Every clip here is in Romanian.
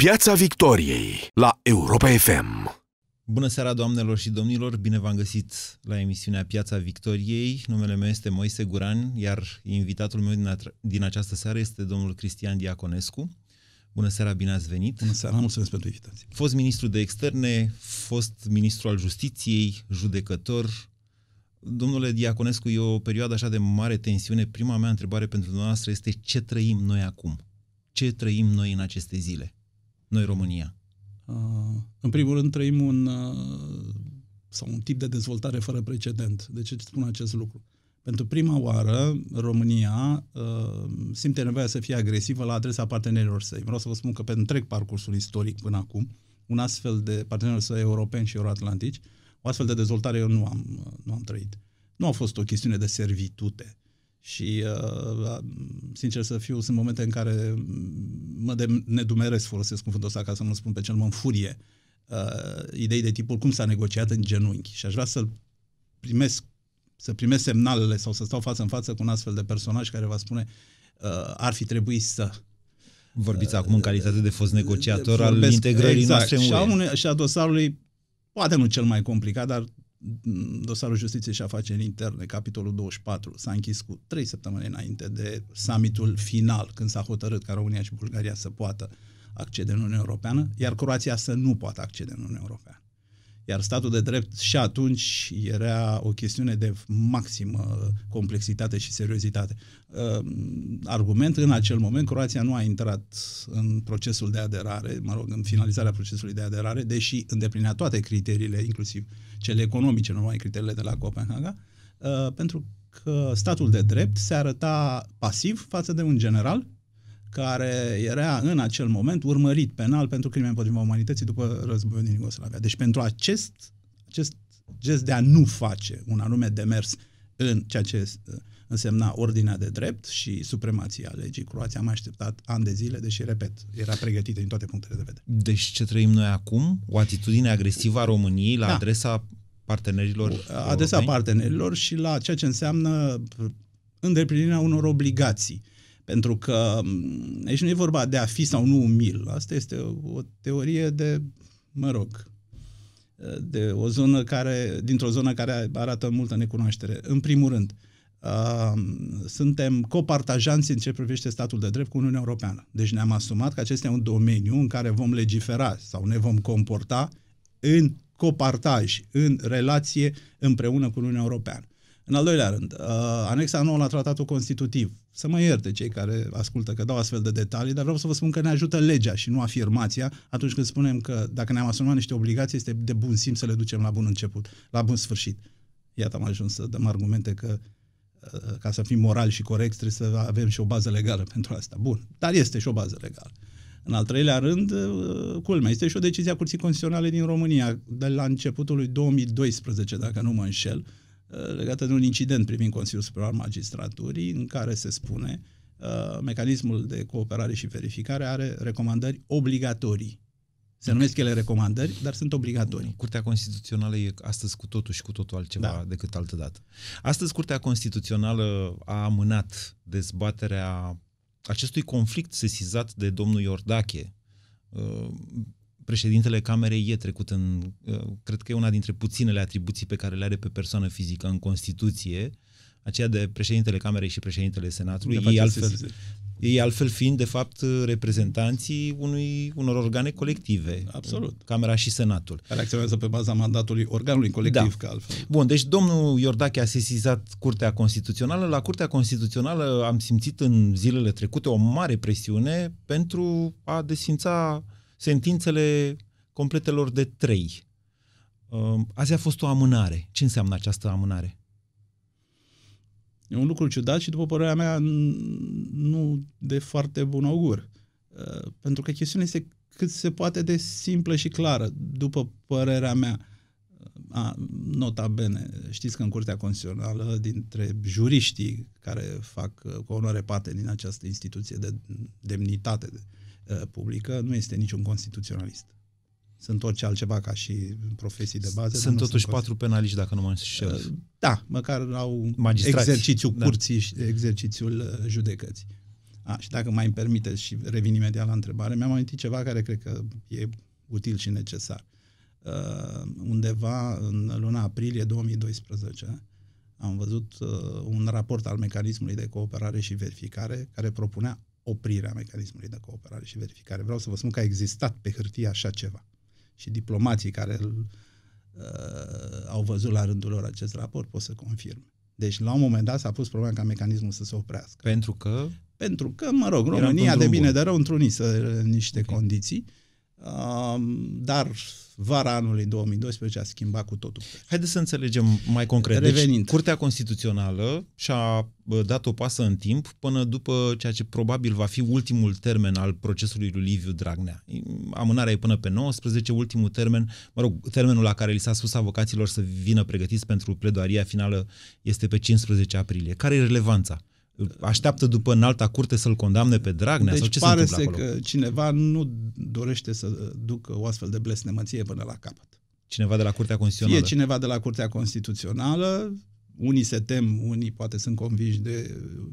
Piața Victoriei la Europa FM. Bună seara, doamnelor și domnilor! Bine v-am găsit la emisiunea Piața Victoriei. Numele meu este Moise Guran, iar invitatul meu din, din această seară este domnul Cristian Diaconescu. Bună seara, bine ați venit! Bună seara, mulțumesc pentru invitație! Fost ministru de externe, fost ministru al justiției, judecător. Domnule Diaconescu, e o perioadă așa de mare tensiune. Prima mea întrebare pentru dumneavoastră este ce trăim noi acum? Ce trăim noi în aceste zile? Noi, România. Uh, în primul rând, trăim un, uh, sau un tip de dezvoltare fără precedent. De ce spun acest lucru? Pentru prima oară, România uh, simte nevoia să fie agresivă la adresa partenerilor săi. Vreau să vă spun că pe întreg parcursul istoric până acum, un astfel de parteneri săi europeni și euroatlantici, o astfel de dezvoltare eu nu am, nu am trăit. Nu a fost o chestiune de servitute. Și, uh, sincer să fiu, sunt momente în care mă de nedumeresc, folosesc cuvântul ăsta ca să nu spun pe cel, mă înfurie uh, idei de tipul cum s-a negociat în genunchi. Și aș vrea să primesc, să primesc semnalele sau să stau față în față cu un astfel de personaj care va spune uh, ar fi trebuit să. Vorbiți uh, acum în calitate de fost negociator vorbesc, al integrării exact, noastre în și a, une, și a dosarului, poate nu cel mai complicat, dar dosarul justiției și afaceri interne, capitolul 24, s-a închis cu trei săptămâni înainte de summitul final, când s-a hotărât ca România și Bulgaria să poată accede în Uniunea Europeană, iar Croația să nu poată accede în Uniunea Europeană. Iar statul de drept și atunci era o chestiune de maximă complexitate și seriozitate. Uh, argument, în acel moment, Croația nu a intrat în procesul de aderare, mă rog, în finalizarea procesului de aderare, deși îndeplinea toate criteriile, inclusiv cele economice, nu numai criteriile de la Copenhaga, uh, pentru că statul de drept se arăta pasiv față de un general care era în acel moment urmărit penal pentru crime împotriva umanității după războiul din Iugoslavia. Deci pentru acest, acest gest de a nu face un anume demers în ceea ce însemna ordinea de drept și supremația legii, Croația a mai așteptat ani de zile, deși, repet, era pregătită din toate punctele de vedere. Deci ce trăim noi acum? O atitudine agresivă a României la da. adresa partenerilor Adresa europeni? partenerilor și la ceea ce înseamnă îndeplinirea unor obligații. Pentru că mm, aici nu e vorba de a fi sau nu umil. Asta este o, o teorie de, mă rog, de o zonă care, dintr-o zonă care arată multă necunoaștere. În primul rând, uh, suntem copartajanți în ce privește statul de drept cu Uniunea Europeană. Deci ne-am asumat că acesta e un domeniu în care vom legifera sau ne vom comporta în copartaj, în relație împreună cu Uniunea Europeană. În al doilea rând, uh, anexa 9 la tratatul constitutiv. Să mă ierte cei care ascultă că dau astfel de detalii, dar vreau să vă spun că ne ajută legea și nu afirmația atunci când spunem că dacă ne-am asumat niște obligații, este de bun simț să le ducem la bun început, la bun sfârșit. Iată, am ajuns să dăm argumente că uh, ca să fim morali și corecți, trebuie să avem și o bază legală pentru asta. Bun, dar este și o bază legală. În al treilea rând, uh, culmea, este și o decizie a Curții Constituționale din România de la începutul lui 2012, dacă nu mă înșel, Uh, legată de un incident privind Consiliul Superior al Magistraturii, în care se spune uh, mecanismul de cooperare și verificare are recomandări obligatorii. Se numesc ele recomandări, dar sunt obligatorii. Curtea Constituțională e astăzi cu totul și cu totul altceva da. decât altă dată. Astăzi Curtea Constituțională a amânat dezbaterea acestui conflict sesizat de domnul Iordache uh, președintele Camerei e trecut în, uh, cred că e una dintre puținele atribuții pe care le are pe persoană fizică în Constituție, aceea de președintele Camerei și președintele Senatului, ei altfel, ei altfel fiind, de fapt, reprezentanții unui, unor organe colective. Absolut. Camera și Senatul. Care acționează pe baza mandatului organului colectiv, da. că altfel. Bun, deci domnul Iordache a sesizat Curtea Constituțională. La Curtea Constituțională am simțit în zilele trecute o mare presiune pentru a desfința uh, sentințele completelor de trei. Uh, azi a fost o amânare. Ce înseamnă această amânare? E un lucru ciudat și, după părerea mea, nu de foarte bun augur. Uh, pentru că chestiunea este cât se poate de simplă și clară, după părerea mea. A, nota bene, știți că în Curtea Constituțională, dintre juriștii care fac uh, cu onoare parte din această instituție de demnitate, de, Uh, publică, nu este niciun constituționalist. Sunt orice altceva ca și profesii de bază. Sunt totuși sunt patru penaliști, dacă nu mă înșel. Uh, da, măcar au Magistrați. exercițiul da. curții și exercițiul uh, judecății. A, și dacă mai îmi permiteți și revin imediat la întrebare, mi-am amintit ceva care cred că e util și necesar. Uh, undeva în luna aprilie 2012 am văzut uh, un raport al mecanismului de cooperare și verificare care propunea oprirea mecanismului de cooperare și verificare. Vreau să vă spun că a existat pe hârtie așa ceva. Și diplomații care îl, uh, au văzut la rândul lor acest raport pot să confirme. Deci, la un moment dat s-a pus problema ca mecanismul să se oprească. Pentru că? Pentru că, mă rog, România de bine bun. de rău întrunise niște okay. condiții, uh, dar vara anului 2012 a schimbat cu totul. Haideți să înțelegem mai concret. Deci, Revenind. Deci, Curtea Constituțională și-a dat o pasă în timp până după ceea ce probabil va fi ultimul termen al procesului lui Liviu Dragnea. Amânarea e până pe 19, ultimul termen, mă rog, termenul la care li s-a spus avocaților să vină pregătiți pentru pledoaria finală este pe 15 aprilie. Care e relevanța? Așteaptă după înalta curte să-l condamne pe Dragnea? Deci sau ce pare se acolo? că cineva nu dorește să ducă o astfel de blestemăție până la capăt. Cineva de la Curtea Constituțională? Fie cineva de la Curtea Constituțională, unii se tem, unii poate sunt convinși de Uh,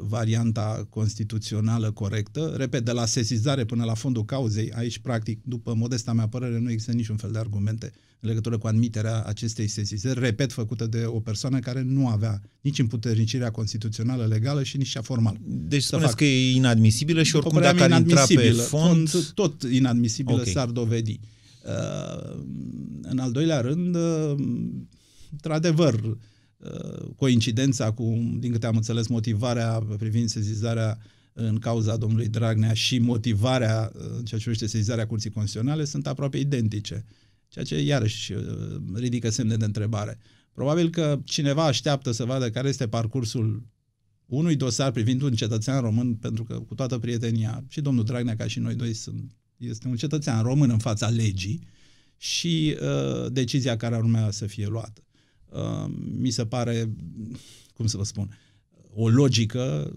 varianta constituțională corectă. Repet, de la sesizare până la fondul cauzei, aici, practic, după modesta mea părere, nu există niciun fel de argumente în legătură cu admiterea acestei sesizări, repet, făcută de o persoană care nu avea nici împuternicirea constituțională legală și nici cea formală. Deci spuneți fac, că e inadmisibilă și oricum dacă ar intra pe fond... fond... Tot inadmisibilă okay. s-ar dovedi. Uh, în al doilea rând, uh, într-adevăr, Uh, coincidența cu, din câte am înțeles, motivarea privind sezizarea în cauza domnului Dragnea și motivarea uh, în ceea ce privește sezizarea Curții Constituționale sunt aproape identice, ceea ce iarăși uh, ridică semne de întrebare. Probabil că cineva așteaptă să vadă care este parcursul unui dosar privind un cetățean român, pentru că cu toată prietenia, și domnul Dragnea ca și noi doi sunt, este un cetățean român în fața legii și uh, decizia care ar urmea să fie luată. Uh, mi se pare, cum să vă spun, o logică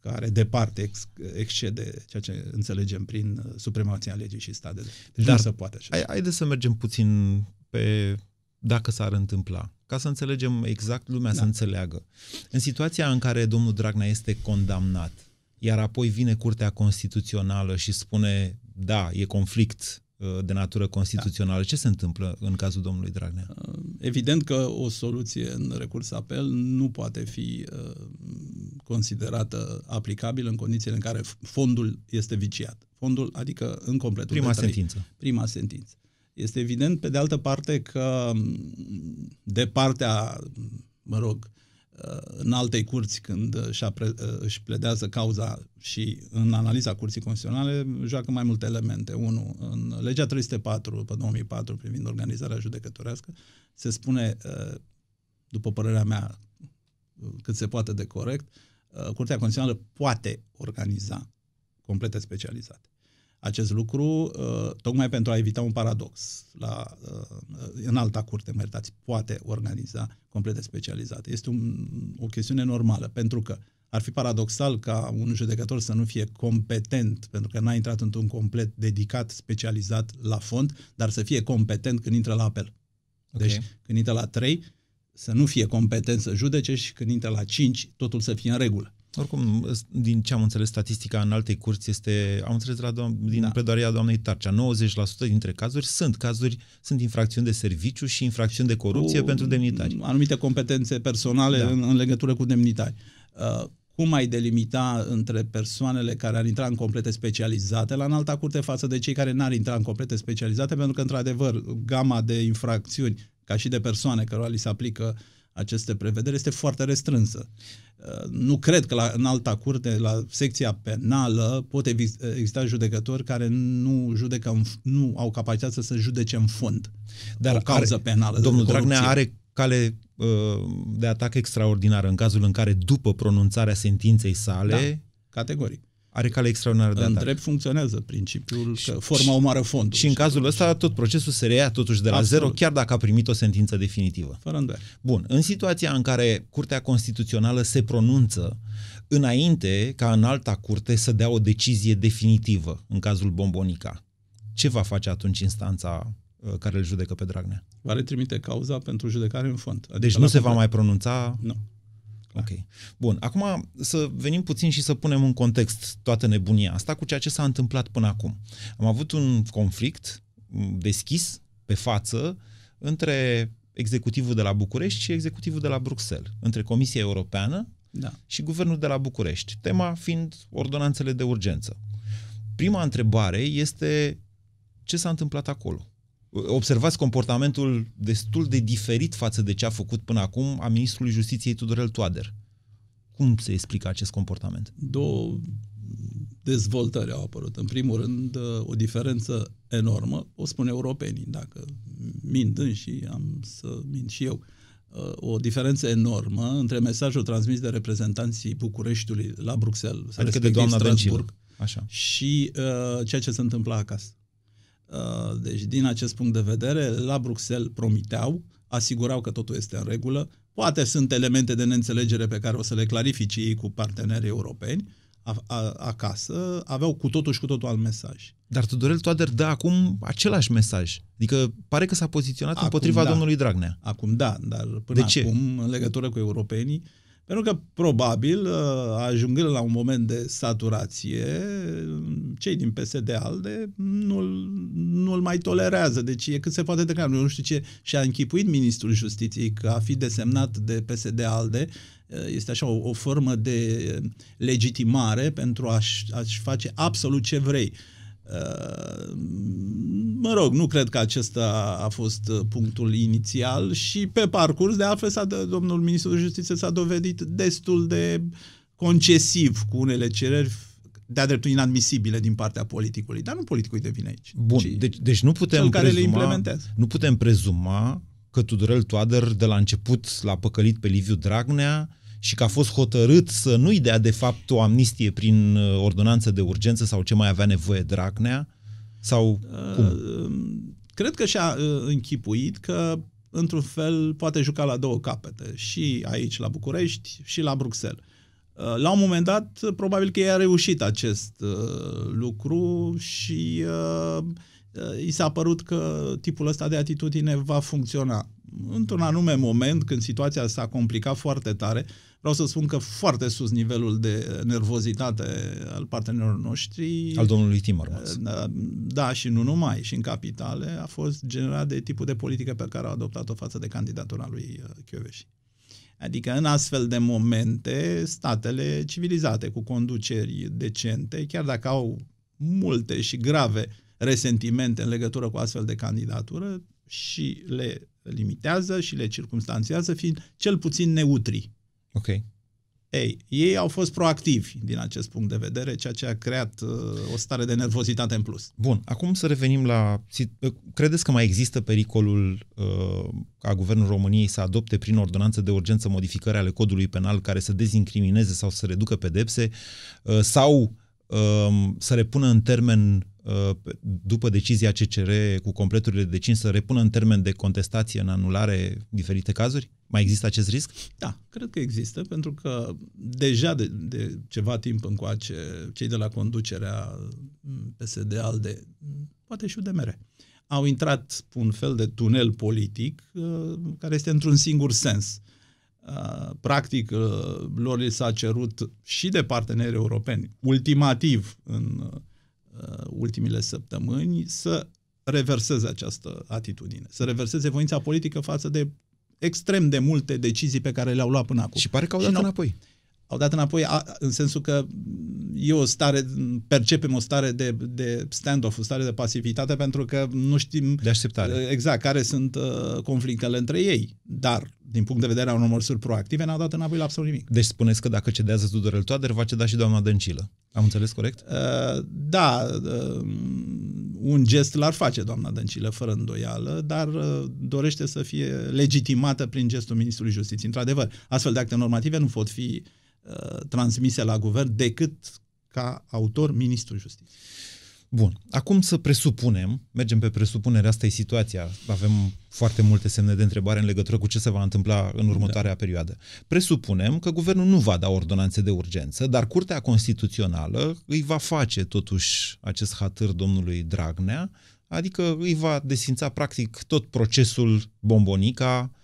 care departe ex, excede ceea ce înțelegem prin supremația legii și stat de Deci Dar nu se poate așa. Haideți să mergem puțin pe dacă s-ar întâmpla, ca să înțelegem exact, lumea da. să înțeleagă. În situația în care domnul Dragnea este condamnat, iar apoi vine Curtea Constituțională și spune, da, e conflict Uh, de natură constituțională. Da. Ce se întâmplă în cazul domnului Dragnea? Uh, evident că o soluție în recurs apel nu poate fi uh, considerată aplicabilă în condițiile în care fondul este viciat. Fondul, adică în completul Prima sentință. Prima sentință. Este evident, pe de altă parte, că de partea, mă rog, în altei curți când își pledează cauza și în analiza Curții Constituționale joacă mai multe elemente. Unu, în legea 304 pe 2004 privind organizarea judecătorească se spune, după părerea mea, cât se poate de corect, Curtea Constituțională poate organiza complete specializate acest lucru uh, tocmai pentru a evita un paradox. La, uh, în alta curte, mă iertați, poate organiza complete specializate. Este un, o chestiune normală, pentru că ar fi paradoxal ca un judecător să nu fie competent, pentru că n-a intrat într-un complet dedicat, specializat la fond, dar să fie competent când intră la apel. Okay. Deci, când intră la 3, să nu fie competent să judece și când intră la 5, totul să fie în regulă. Oricum, din ce am înțeles, statistica în alte curți este, am înțeles la doam- din da. pledoaria doamnei Tarcea, 90% dintre cazuri sunt cazuri, sunt infracțiuni de serviciu și infracțiuni de corupție cu pentru demnitari. Anumite competențe personale da. în, în legătură cu demnitari. Uh, cum ai delimita între persoanele care ar intra în complete specializate la înalta curte față de cei care n-ar intra în complete specializate, pentru că, într-adevăr, gama de infracțiuni, ca și de persoane cărora li se aplică uh, aceste prevederi este foarte restrânsă. Uh, nu cred că la, în alta curte, la secția penală, pot exista judecători care nu judecă, nu au capacitatea să judece în fond Dar o cauză are, penală. Domnul Dragnea are cale uh, de atac extraordinară în cazul în care, după pronunțarea sentinței sale... Da, categoric are cale extraordinară de În atac. drept funcționează principiul și, că forma omoară fondul. Și în cazul ăsta tot procesul se reia totuși de la Absolut. zero, chiar dacă a primit o sentință definitivă. Fără îndoială. Bun, în situația în care Curtea Constituțională se pronunță înainte ca în alta curte să dea o decizie definitivă în cazul Bombonica, ce va face atunci instanța uh, care îl judecă pe Dragnea? Va retrimite cauza pentru judecare în fond. Adică deci nu se va mai pronunța? Nu. Ok. Bun. Acum să venim puțin și să punem în context toată nebunia asta cu ceea ce s-a întâmplat până acum. Am avut un conflict deschis, pe față, între executivul de la București și executivul de la Bruxelles, între Comisia Europeană da. și Guvernul de la București. Tema fiind ordonanțele de urgență. Prima întrebare este ce s-a întâmplat acolo? Observați comportamentul destul de diferit față de ce a făcut până acum a ministrului Justiției Tudorel Toader. Cum se explică acest comportament? Două dezvoltări au apărut. În primul rând, o diferență enormă, o spun europenii, dacă mint și am să mint și eu, o diferență enormă între mesajul transmis de reprezentanții Bucureștiului la Bruxelles, adică de doamna Strasburg, Așa. și uh, ceea ce se întâmplă acasă. Uh, deci, din acest punct de vedere, la Bruxelles promiteau, asigurau că totul este în regulă. Poate sunt elemente de neînțelegere pe care o să le clarifice ei cu partenerii europeni, a, a, acasă, aveau cu totul și cu totul alt mesaj. Dar Tudorel Toader dă acum același mesaj. Adică pare că s-a poziționat acum, împotriva da. domnului Dragnea. Acum da, dar până de ce? acum, în legătură cu europenii, pentru că, probabil, uh, ajungând la un moment de saturație, cei din PSD-ALDE nu-l, nu-l mai tolerează. Deci e cât se poate de clar. Nu știu ce și-a închipuit ministrul justiției că a fi desemnat de PSD-ALDE uh, este așa o, o formă de legitimare pentru a-și, a-și face absolut ce vrei. Uh, mă rog, nu cred că acesta a fost uh, punctul inițial și pe parcurs, de altfel, s-a, domnul ministru de justiție s-a dovedit destul de concesiv cu unele cereri de-a dreptul inadmisibile din partea politicului. Dar nu politicul de vine aici. Bun, deci, deci nu putem cel care prezuma, le implementează. Nu putem prezuma că Tudorel Toader de la început l-a păcălit pe Liviu Dragnea și că a fost hotărât să nu-i dea de fapt o amnistie prin uh, ordonanță de urgență sau ce mai avea nevoie Dragnea? Sau cum? Uh, cred că și-a uh, închipuit că într-un fel poate juca la două capete, și aici la București și la Bruxelles. La un moment dat, probabil că i-a reușit acest lucru și i s-a părut că tipul ăsta de atitudine va funcționa. Într-un anume moment, când situația s-a complicat foarte tare, Vreau să spun că foarte sus nivelul de nervozitate al partenerilor noștri. Al domnului Timmermans. Da, da, și nu numai. Și în capitale a fost generat de tipul de politică pe care a adoptat-o față de candidatura lui uh, Chioveși. Adică în astfel de momente, statele civilizate cu conduceri decente, chiar dacă au multe și grave resentimente în legătură cu astfel de candidatură, și le limitează și le circunstanțează fiind cel puțin neutri. Ok. Ei, ei au fost proactivi din acest punct de vedere, ceea ce a creat uh, o stare de nervozitate în plus. Bun, acum să revenim la... Uh, credeți că mai există pericolul uh, ca Guvernul României să adopte prin ordonanță de urgență modificări ale codului penal care să dezincrimineze sau să reducă pedepse uh, sau uh, să repună în termen Uh, după decizia CCR cu completurile de 5 să repună în termen de contestație în anulare diferite cazuri? Mai există acest risc? Da, cred că există, pentru că deja de, de ceva timp încoace cei de la conducerea PSD-ALDE, poate și UDMR, au intrat un fel de tunel politic uh, care este într-un singur sens. Uh, practic, lor li s-a cerut și de parteneri europeni, ultimativ în Uh, ultimile săptămâni să reverseze această atitudine, să reverseze voința politică față de extrem de multe decizii pe care le-au luat până acum. Și pare că au dat înapoi. Au dat înapoi a, în sensul că e o stare, percepem o stare de, de stand-off, o stare de pasivitate pentru că nu știm de așteptare. Uh, exact care sunt uh, conflictele între ei. Dar, din punct de vedere a unor măsuri proactive, n-au dat înapoi la absolut nimic. Deci spuneți că dacă cedează Tudorel Toader, va ceda și doamna Dăncilă. Am înțeles corect? Uh, da, uh, un gest l-ar face doamna Dăncilă, fără îndoială, dar uh, dorește să fie legitimată prin gestul Ministrului Justiției. Într-adevăr, astfel de acte normative nu pot fi uh, transmise la guvern decât ca autor Ministrul Justiției. Bun, acum să presupunem, mergem pe presupunere, asta e situația, avem foarte multe semne de întrebare în legătură cu ce se va întâmpla în următoarea da. perioadă. Presupunem că guvernul nu va da ordonanțe de urgență, dar Curtea Constituțională îi va face totuși acest hatâr domnului Dragnea, adică îi va desința practic tot procesul Bombonica, uh,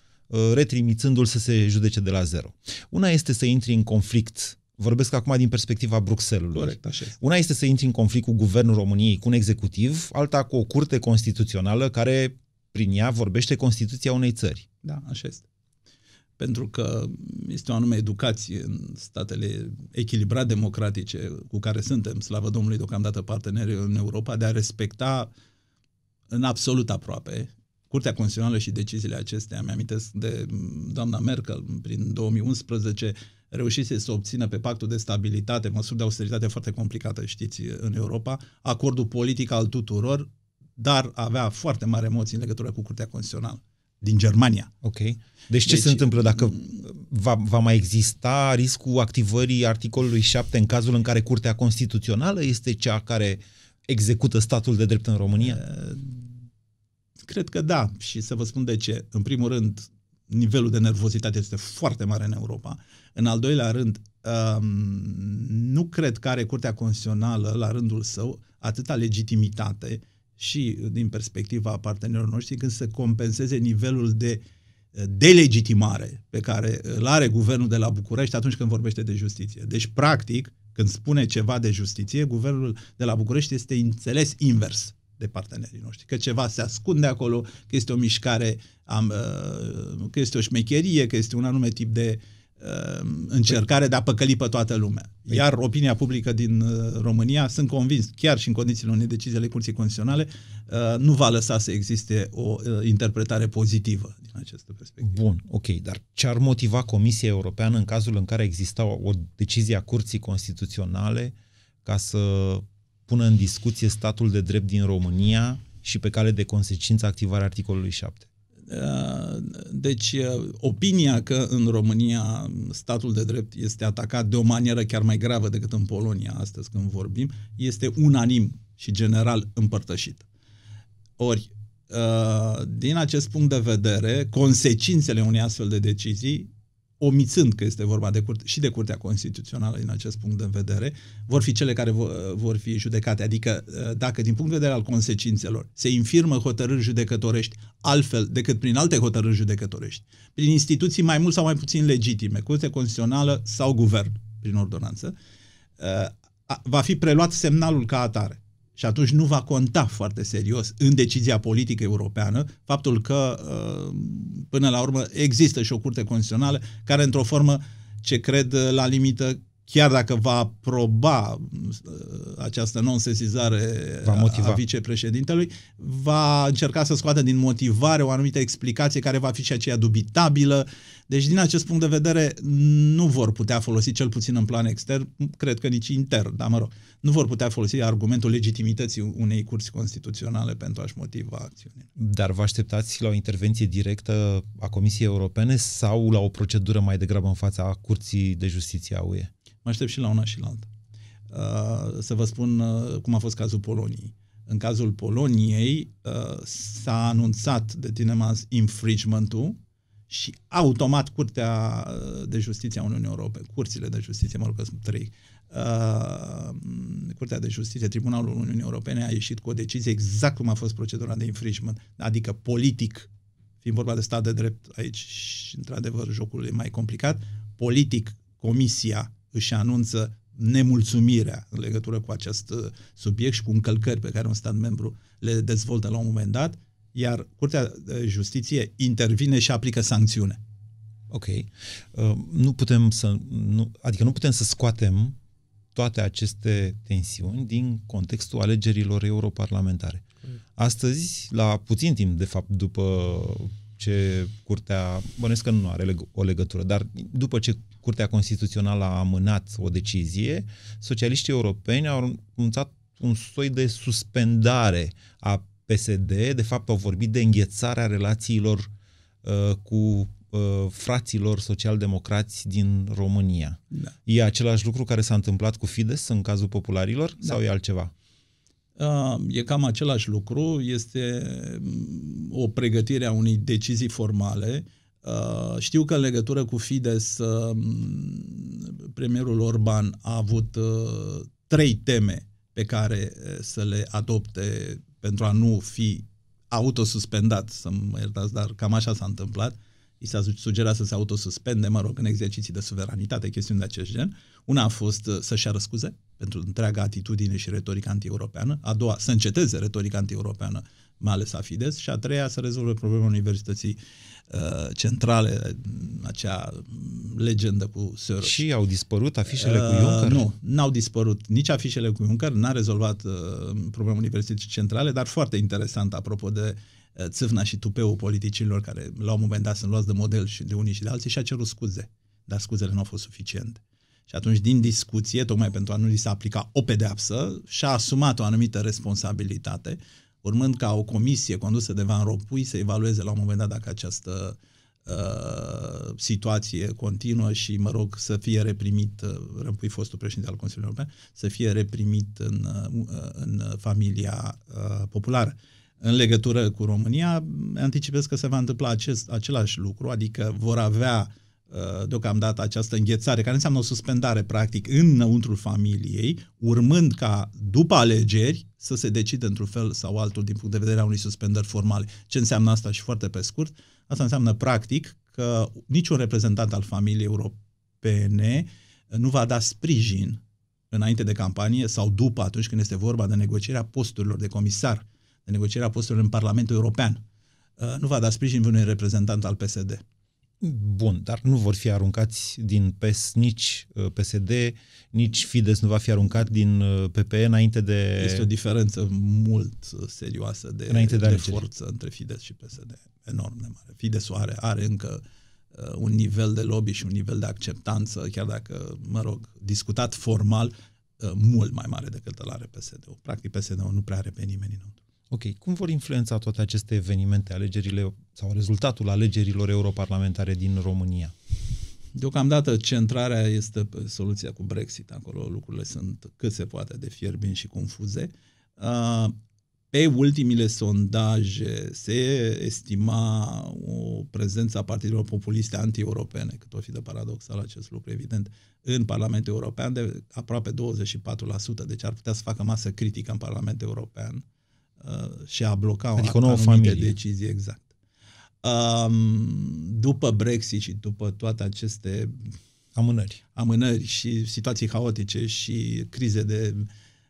retrimițându-l să se judece de la zero. Una este să intri în conflict Vorbesc acum din perspectiva Bruxellesului. Corect, așa este. Una este să intri în conflict cu guvernul României, cu un executiv, alta cu o curte constituțională care, prin ea, vorbește Constituția unei țări. Da, așa este. Pentru că este o anume educație în statele echilibrat democratice cu care suntem, slavă Domnului, deocamdată parteneri în Europa, de a respecta în absolut aproape Curtea Constituțională și deciziile acestea. Mi-amintesc de doamna Merkel prin 2011 reușise să obțină pe pactul de stabilitate, măsuri de austeritate foarte complicată, știți, în Europa, acordul politic al tuturor, dar avea foarte mari emoții în legătură cu Curtea Constituțională din Germania. Ok. Deci ce deci, se întâmplă dacă va, va mai exista riscul activării articolului 7 în cazul în care Curtea Constituțională este cea care execută statul de drept în România? Cred că da. Și să vă spun de ce. În primul rând, nivelul de nervozitate este foarte mare în Europa. În al doilea rând, um, nu cred că are Curtea Constituțională, la rândul său, atâta legitimitate și din perspectiva partenerilor noștri când să compenseze nivelul de uh, delegitimare pe care îl are guvernul de la București atunci când vorbește de justiție. Deci, practic, când spune ceva de justiție, guvernul de la București este înțeles invers de partenerii noștri, că ceva se ascunde acolo, că este o mișcare, am, uh, că este o șmecherie, că este un anume tip de uh, încercare de a păcăli pe toată lumea. Păi- Iar opinia publică din uh, România, sunt convins, chiar și în condițiile unei decizii ale Curții Constituționale, nu va lăsa să existe o interpretare pozitivă din această perspectivă. Bun, ok, dar ce ar motiva Comisia Europeană în cazul în care exista o decizie a Curții Constituționale ca să pună în discuție statul de drept din România și pe cale de consecință activarea articolului 7? Uh, deci, uh, opinia că în România statul de drept este atacat de o manieră chiar mai gravă decât în Polonia, astăzi când vorbim, este unanim și general împărtășit. Ori, uh, din acest punct de vedere, consecințele unei astfel de decizii omițând că este vorba de curte, și de Curtea Constituțională din acest punct de vedere, vor fi cele care vor fi judecate. Adică uh, dacă din punct de vedere al consecințelor se infirmă hotărâri judecătorești altfel decât prin alte hotărâri judecătorești, prin instituții mai mult sau mai puțin legitime, Curtea Constituțională sau Guvern, prin ordonanță, uh, va fi preluat semnalul ca atare. Și atunci nu va conta foarte serios în decizia politică europeană faptul că, uh, până la urmă, există și o curte constituțională care, într-o formă ce cred la limită, chiar dacă va aproba uh, această non-sesizare va motiva. a vicepreședintelui, va încerca să scoată din motivare o anumită explicație care va fi și aceea dubitabilă. Deci, din acest punct de vedere, nu vor putea folosi, cel puțin în plan extern, cred că nici intern, dar mă rog, nu vor putea folosi argumentul legitimității unei curți constituționale pentru a-și motiva acțiunile. Dar vă așteptați la o intervenție directă a Comisiei Europene sau la o procedură mai degrabă în fața Curții de Justiție a UE? Mă aștept și la una și la alta. Uh, să vă spun uh, cum a fost cazul Poloniei. În cazul Poloniei uh, s-a anunțat de Tinemans infringement-ul și automat Curtea de Justiție a Uniunii Europene, curțile de justiție, mă rog că sunt trei, Curtea de Justiție, Tribunalul Uniunii Europene a ieșit cu o decizie exact cum a fost procedura de infringement, adică politic, fiind vorba de stat de drept aici și într-adevăr jocul e mai complicat, politic Comisia își anunță nemulțumirea în legătură cu acest uh, subiect și cu încălcări pe care un stat membru le dezvoltă la un moment dat, iar Curtea de Justiție intervine și aplică sancțiune. Ok. Uh, nu putem să, nu, adică nu putem să scoatem toate aceste tensiuni din contextul alegerilor europarlamentare. Astăzi, la puțin timp, de fapt, după ce Curtea, bănesc că nu are o legătură, dar după ce Curtea Constituțională a amânat o decizie, socialiștii europeni au anunțat un soi de suspendare a PSD, de fapt au vorbit de înghețarea relațiilor uh, cu uh, fraților socialdemocrați din România. Da. E același lucru care s-a întâmplat cu Fides în cazul popularilor da. sau e altceva? Uh, e cam același lucru, este mm, o pregătire a unei decizii formale. Uh, știu că în legătură cu Fides, uh, premierul Orban a avut trei teme pe care să le adopte pentru a nu fi autosuspendat, să mă iertați, dar cam așa s-a întâmplat. i s-a sugerat să se autosuspende, mă rog, în exerciții de suveranitate, chestiuni de acest gen. Una a fost uh, să-și ia răscuze pentru întreaga atitudine și retorică anti-europeană, a doua să înceteze retorica anti-europeană, mai ales a Fides, și a treia să rezolve problema Universității uh, centrale, acea legendă cu Soros. Și au dispărut afișele uh, cu Juncker? Nu, n-au dispărut nici afișele cu Juncker, n-a rezolvat uh, problema Universității centrale, dar foarte interesant apropo de uh, țâvna și tupeul politicilor care la un moment dat sunt luați de model și de unii și de alții și a cerut scuze, dar scuzele nu au fost suficiente. Și atunci, din discuție, tocmai pentru a nu li se aplica o pedeapsă, și-a asumat o anumită responsabilitate, urmând ca o comisie condusă de Van Rompuy să evalueze la un moment dat dacă această uh, situație continuă și, mă rog, să fie reprimit, uh, Rompuy fostul președinte al Consiliului European, să fie reprimit în, uh, în familia uh, populară. În legătură cu România, anticipez că se va întâmpla acest, același lucru, adică vor avea uh, Uh, deocamdată această înghețare, care înseamnă o suspendare practic înăuntrul familiei, urmând ca după alegeri să se decide într-un fel sau altul din punct de vedere a unei suspendări formale. Ce înseamnă asta și foarte pe scurt? Asta înseamnă practic că niciun reprezentant al familiei europene nu va da sprijin înainte de campanie sau după atunci când este vorba de negocierea posturilor de comisar, de negocierea posturilor în Parlamentul European. Uh, nu va da sprijin unui reprezentant al PSD. Bun, dar nu vor fi aruncați din PES nici uh, PSD, nici Fides nu va fi aruncat din uh, PPE înainte de... Este o diferență mult uh, serioasă de, înainte de, de forță între Fides și PSD. Enorm de mare. Fides are, are încă uh, un nivel de lobby și un nivel de acceptanță, chiar dacă, mă rog, discutat formal, uh, mult mai mare decât îl are PSD-ul. Practic PSD-ul nu prea are pe nimeni înăuntru. Ok, cum vor influența toate aceste evenimente, alegerile sau rezultatul alegerilor europarlamentare din România? Deocamdată centrarea este pe soluția cu Brexit. Acolo lucrurile sunt cât se poate de fierbinți și confuze. Pe ultimile sondaje se estima o prezență a partidelor populiste anti-europene, cât o fi de paradoxal acest lucru, evident, în Parlamentul European de aproape 24%, deci ar putea să facă masă critică în Parlamentul European Uh, și a bloca adică o nouă familie. decizii exact. Um, după Brexit și după toate aceste amânări, amânări și situații haotice și crize de,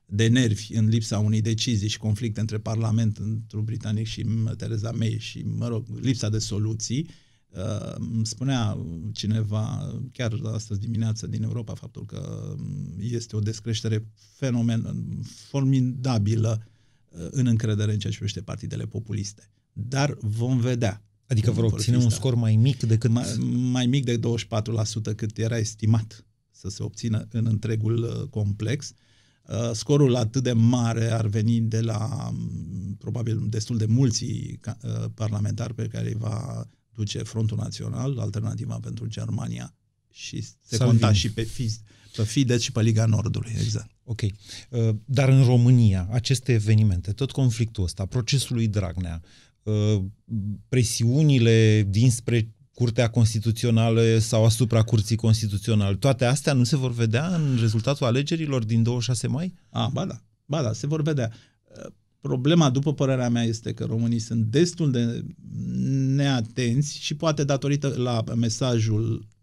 de nervi în lipsa unei decizii și conflicte între Parlament, între britanic și Theresa May și, mă rog, lipsa de soluții, uh, îmi spunea cineva, chiar astăzi dimineață din Europa, faptul că este o descreștere fenomen formidabilă în încredere în ceea ce privește partidele populiste. Dar vom vedea. Adică vor obține un scor mai mic decât... Mai, mai mic de 24% cât era estimat să se obțină în întregul uh, complex. Uh, scorul atât de mare ar veni de la um, probabil destul de mulți uh, parlamentari pe care îi va duce Frontul Național, Alternativa pentru Germania și se Salvini. conta și pe, pe Fidesz și pe Liga Nordului, exact. Ok. Uh, dar în România, aceste evenimente, tot conflictul ăsta, procesul lui Dragnea, uh, presiunile dinspre Curtea Constituțională sau asupra Curții Constituționale, toate astea nu se vor vedea în rezultatul alegerilor din 26 mai? A, ba da, ba da, se vor vedea. Uh, problema, după părerea mea, este că românii sunt destul de neatenți și poate datorită la mesajul Mm,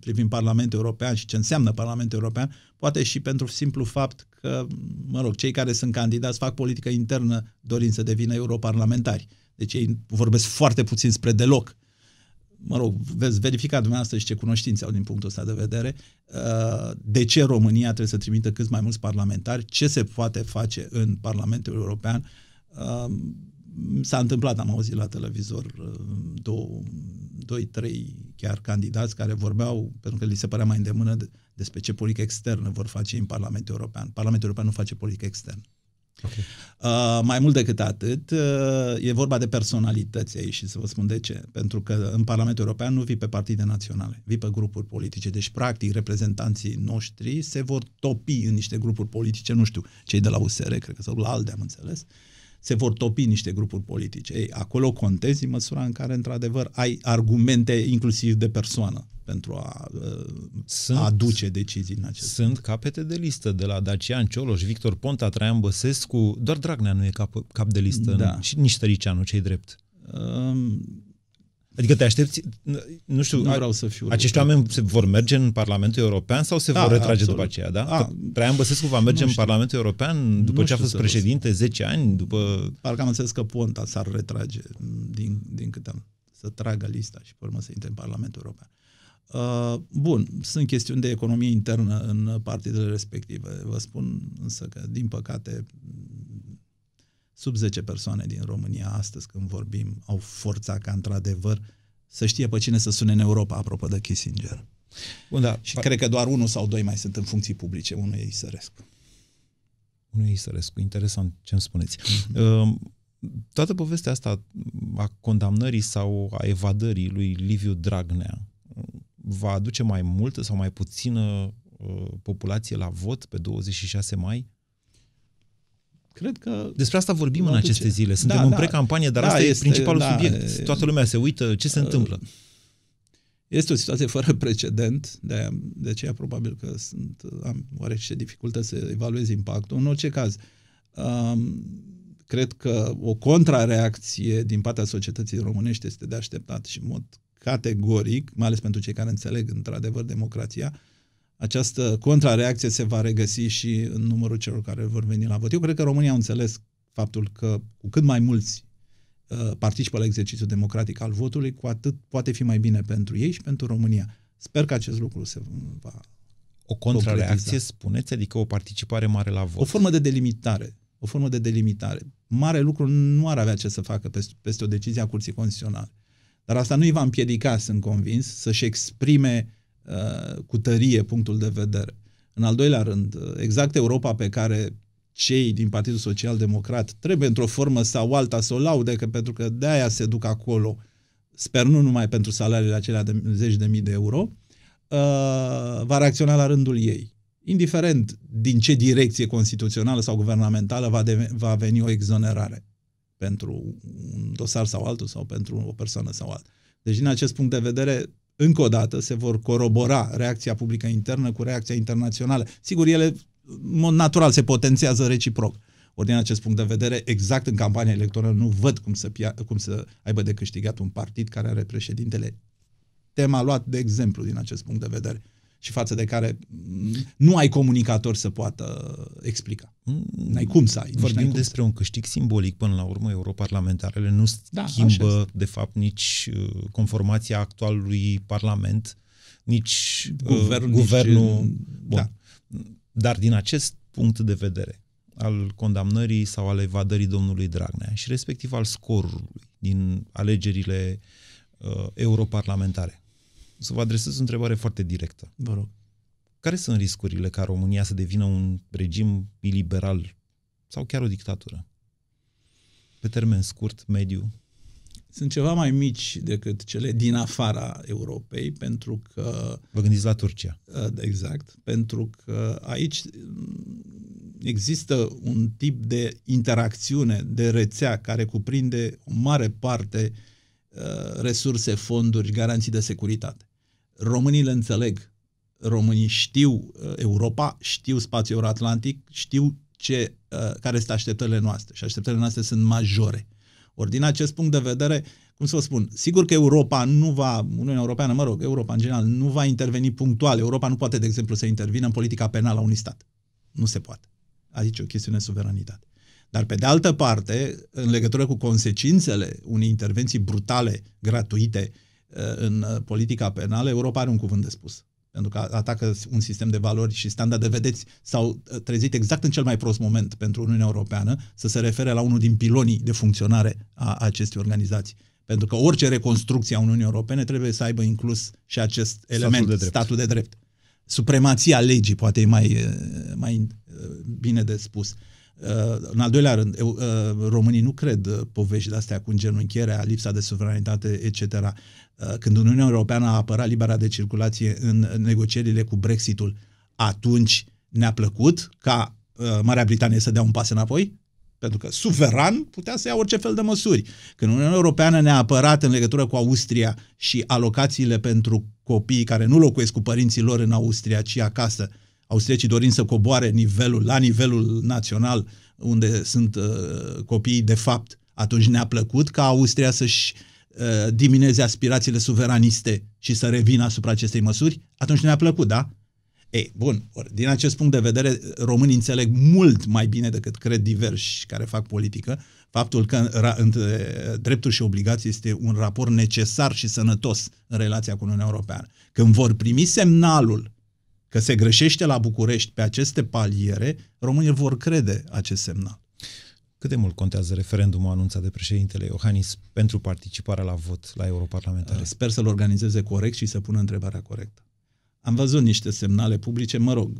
privind Parlamentul European și ce înseamnă Parlamentul European, poate și pentru simplu fapt că, mă rog, cei care sunt candidați fac politică internă dorind să devină europarlamentari. Deci ei vorbesc foarte puțin spre deloc. Mă rog, veți verifica dumneavoastră și ce cunoștințe au din punctul ăsta de vedere. Uh, de ce România trebuie să trimită cât mai mulți parlamentari? Ce se poate face în Parlamentul European? Uh, s-a întâmplat, am auzit la televizor uh, două, doi, trei chiar candidați care vorbeau, pentru că li se părea mai îndemână de, despre ce politică externă vor face în Parlamentul European. Parlamentul European nu face politică externă. Okay. Uh, mai mult decât atât, uh, e vorba de personalități aici și să vă spun de ce. Pentru că în Parlamentul European nu vii pe partide naționale, vii pe grupuri politice. Deci, practic, reprezentanții noștri se vor topi în niște grupuri politice, nu știu, cei de la USR, cred că sau la ALDE, am înțeles, uh, se vor topi niște grupuri politice. Ei, acolo contezi în măsura în care, într-adevăr, ai argumente inclusiv de persoană pentru a, uh, sunt, a aduce decizii în acest Sunt capete de listă de la Dacian Cioloș, Victor Ponta, Traian Băsescu, doar Dragnea nu e cap, cap de listă, da. și nici Tăricianu, cei drept. Um, Adică te aștepți, nu știu, nu vreau să fiu acești oameni se vor merge în Parlamentul European sau se da, vor retrage absolut. după aceea, da? A, Traian Băsescu va merge în Parlamentul European după ce a fost președinte 10 ani, după... Parcă am înțeles că Ponta s-ar retrage din, din câte am să tragă lista și pe urmă să intre în Parlamentul European. Uh, bun, sunt chestiuni de economie internă în partidele respective. Vă spun însă că, din păcate, sub 10 persoane din România astăzi când vorbim au forța ca într-adevăr să știe pe cine să sune în Europa, apropo de Kissinger. Bun, da. Și pa- cred că doar unul sau doi mai sunt în funcții publice, unul e Isărescu. Unul e Isărescu, interesant ce îmi spuneți. Mm-hmm. Toată povestea asta a condamnării sau a evadării lui Liviu Dragnea va aduce mai multă sau mai puțină uh, populație la vot pe 26 mai? Cred că... Despre asta vorbim în aceste zile. Suntem da, în da, pre-campanie, dar da, asta este, e principalul da, subiect. Toată lumea se uită ce se uh, întâmplă. Este o situație fără precedent, de, de aceea probabil că sunt, am oarece dificultăți să evaluez impactul. În orice caz, um, cred că o contrareacție din partea societății românești este de așteptat și în mod categoric, mai ales pentru cei care înțeleg într-adevăr democrația, această contrareacție se va regăsi și în numărul celor care vor veni la vot. Eu cred că România au înțeles faptul că cu cât mai mulți uh, participă la exercițiul democratic al votului, cu atât poate fi mai bine pentru ei și pentru România. Sper că acest lucru se va O contrareacție, spuneți? Adică o participare mare la vot? O formă de delimitare. O formă de delimitare. Mare lucru nu ar avea ce să facă peste, peste o decizie a Curții Constituționale. Dar asta nu îi va împiedica, sunt convins, să-și exprime uh, cu tărie punctul de vedere. În al doilea rând, uh, exact Europa pe care cei din Partidul Social Democrat trebuie într-o formă sau alta să o laude, că pentru că de aia se duc acolo, sper nu numai pentru salariile acelea de zeci de mii de euro, uh, va reacționa la rândul ei. Indiferent din ce direcție constituțională sau guvernamentală va, de, va veni o exonerare pentru un dosar sau altul sau pentru o persoană sau alta. Deci, din acest punct de vedere, încă o dată se vor corobora reacția publică internă cu reacția internațională. Sigur, ele, în mod natural, se potențează reciproc. Ori din acest punct de vedere, exact în campania electorală nu văd cum să, pia- cum să aibă de câștigat un partid care are președintele tema luat de exemplu din acest punct de vedere și față de care nu ai comunicator să poată explica. N-ai cum să ai. Vorbim cum despre să... un câștig simbolic până la urmă. Europarlamentarele nu da, schimbă, de fapt, nici uh, conformația actualului Parlament, nici uh, guvernul. Uh, guvernul nici, bun. Da. Dar din acest punct de vedere, al condamnării sau al evadării domnului Dragnea și respectiv al scorului din alegerile uh, europarlamentare să vă adresez o întrebare foarte directă. Vă rog. Care sunt riscurile ca România să devină un regim iliberal sau chiar o dictatură? Pe termen scurt, mediu? Sunt ceva mai mici decât cele din afara Europei, pentru că... Vă gândiți la Turcia. Uh, exact, pentru că aici există un tip de interacțiune, de rețea, care cuprinde o mare parte uh, resurse, fonduri, garanții de securitate românii le înțeleg. Românii știu uh, Europa, știu spațiul euroatlantic, știu ce, uh, care sunt așteptările noastre și așteptările noastre sunt majore. Ori din acest punct de vedere, cum să vă spun, sigur că Europa nu va, Uniunea Europeană, mă rog, Europa în general, nu va interveni punctual. Europa nu poate, de exemplu, să intervină în politica penală a unui stat. Nu se poate. Aici e o chestiune de suveranitate. Dar pe de altă parte, în legătură cu consecințele unei intervenții brutale, gratuite, Uh, în uh, politica penală, Europa are un cuvânt de spus. Pentru că atacă un sistem de valori și standarde, vedeți, s-au uh, trezit exact în cel mai prost moment pentru Uniunea Europeană să se refere la unul din pilonii de funcționare a acestei organizații. Pentru că orice reconstrucție a Uniunii Europene trebuie să aibă inclus și acest element, statul de drept. Statul de drept. Supremația legii, poate e mai, mai bine de spus. Uh, în al doilea rând, uh, românii nu cred uh, povești de astea cu îngenunchierea, lipsa de suveranitate, etc. Când Uniunea Europeană a apărat libera de circulație în negocierile cu Brexitul, atunci ne-a plăcut ca Marea Britanie să dea un pas înapoi? Pentru că suveran putea să ia orice fel de măsuri. Când Uniunea Europeană ne-a apărat în legătură cu Austria și alocațiile pentru copiii care nu locuiesc cu părinții lor în Austria, ci acasă, uh, austriecii dorind să coboare nivelul, la nivelul național, unde sunt uh, copiii de fapt, atunci ne-a plăcut ca Austria să-și uh, diminueze aspirațiile suveraniste și să revină asupra acestei măsuri, atunci ne-a plăcut, da? Ei, bun, ori, din acest punct de vedere, românii înțeleg mult mai bine decât cred diversi care fac politică, faptul că între drepturi și obligații este un raport necesar și sănătos în relația cu Uniunea Europeană. Când vor primi semnalul că se greșește la București pe aceste paliere, românii vor crede acest semnal. Cât de mult contează referendumul anunțat de președintele Iohannis pentru participarea la vot la europarlamentare? Sper să-l organizeze corect și să pună întrebarea corectă. Am văzut niște semnale publice, mă rog,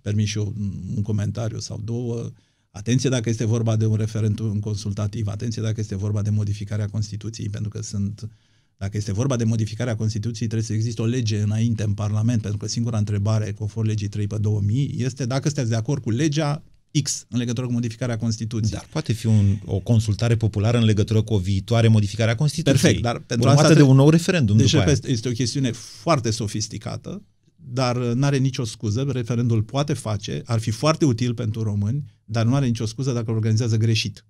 permis și eu un comentariu sau două, Atenție dacă este vorba de un referendum consultativ, atenție dacă este vorba de modificarea Constituției, pentru că sunt dacă este vorba de modificarea Constituției, trebuie să existe o lege înainte în Parlament, pentru că singura întrebare, conform legii 3 pe 2000, este dacă sunteți de acord cu legea X în legătură cu modificarea Constituției. Dar poate fi un, o consultare populară în legătură cu o viitoare modificare a Constituției. Perfect, dar pentru asta de un nou referendum deci, după aia. este o chestiune foarte sofisticată, dar nu are nicio scuză, referendul poate face, ar fi foarte util pentru români, dar nu are nicio scuză dacă îl organizează greșit.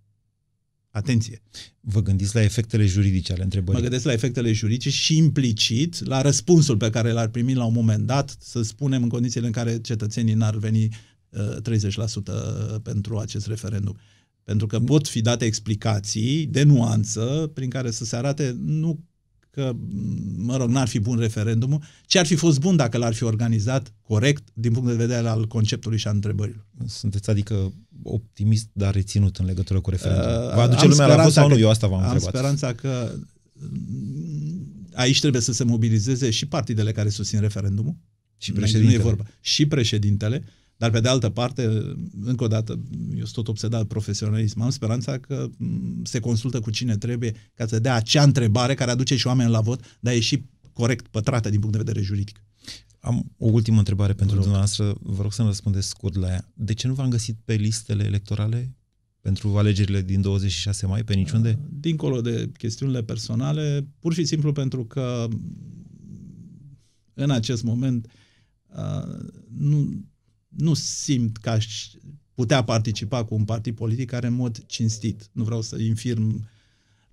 Atenție! Vă gândiți la efectele juridice ale întrebării? Mă gândesc la efectele juridice și implicit la răspunsul pe care l-ar primi la un moment dat, să spunem în condițiile în care cetățenii n-ar veni 30% uh, pentru acest referendum. Pentru că pot fi date explicații de nuanță prin care să se arate nu că, mă rog, n-ar fi bun referendumul, ce ar fi fost bun dacă l-ar fi organizat corect din punct de vedere al conceptului și a întrebărilor. Sunteți adică optimist, dar reținut în legătură cu referendumul. Uh, Va aduce lumea la vot sau nu? Eu asta v-am am întrebat. Am speranța că mm, aici trebuie să se mobilizeze și partidele care susțin referendumul. Și președintele. Nu e vorba. Și președintele dar pe de altă parte, încă o dată, eu sunt tot obsedat profesionalism, am speranța că se consultă cu cine trebuie ca să dea acea întrebare care aduce și oameni la vot, dar e și corect pătrată din punct de vedere juridic. Am o ultimă întrebare pentru dumneavoastră, vă rog să-mi răspundeți scurt la ea. De ce nu v-am găsit pe listele electorale pentru alegerile din 26 mai, pe niciunde? Dincolo de chestiunile personale, pur și simplu pentru că în acest moment nu, nu simt că aș putea participa cu un partid politic care în mod cinstit, nu vreau să infirm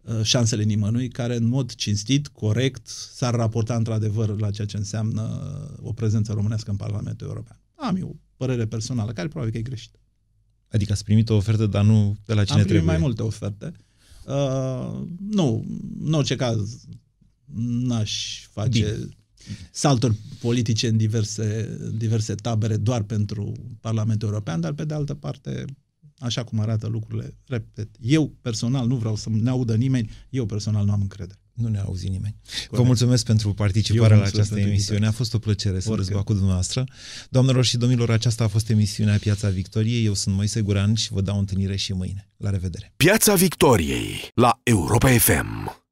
uh, șansele nimănui, care în mod cinstit, corect, s-ar raporta într-adevăr la ceea ce înseamnă uh, o prezență românească în Parlamentul European. Am eu o părere personală, care probabil că e greșită. Adică ați primit o ofertă, dar nu de la cine Am trebuie? mai multe oferte. Uh, nu, în orice caz, n-aș face... Bine salturi politice în diverse, diverse tabere doar pentru Parlamentul European, dar pe de altă parte, așa cum arată lucrurile, repet, eu personal nu vreau să ne audă nimeni, eu personal nu am încredere. Nu ne auzi nimeni. Corect. Vă mulțumesc pentru participarea la această emisiune. A fost o plăcere să dezbat cu dumneavoastră. Doamnelor și domnilor, aceasta a fost emisiunea Piața Victoriei. Eu sunt Moise Guran și vă dau întâlnire și mâine. La revedere! Piața Victoriei la Europa FM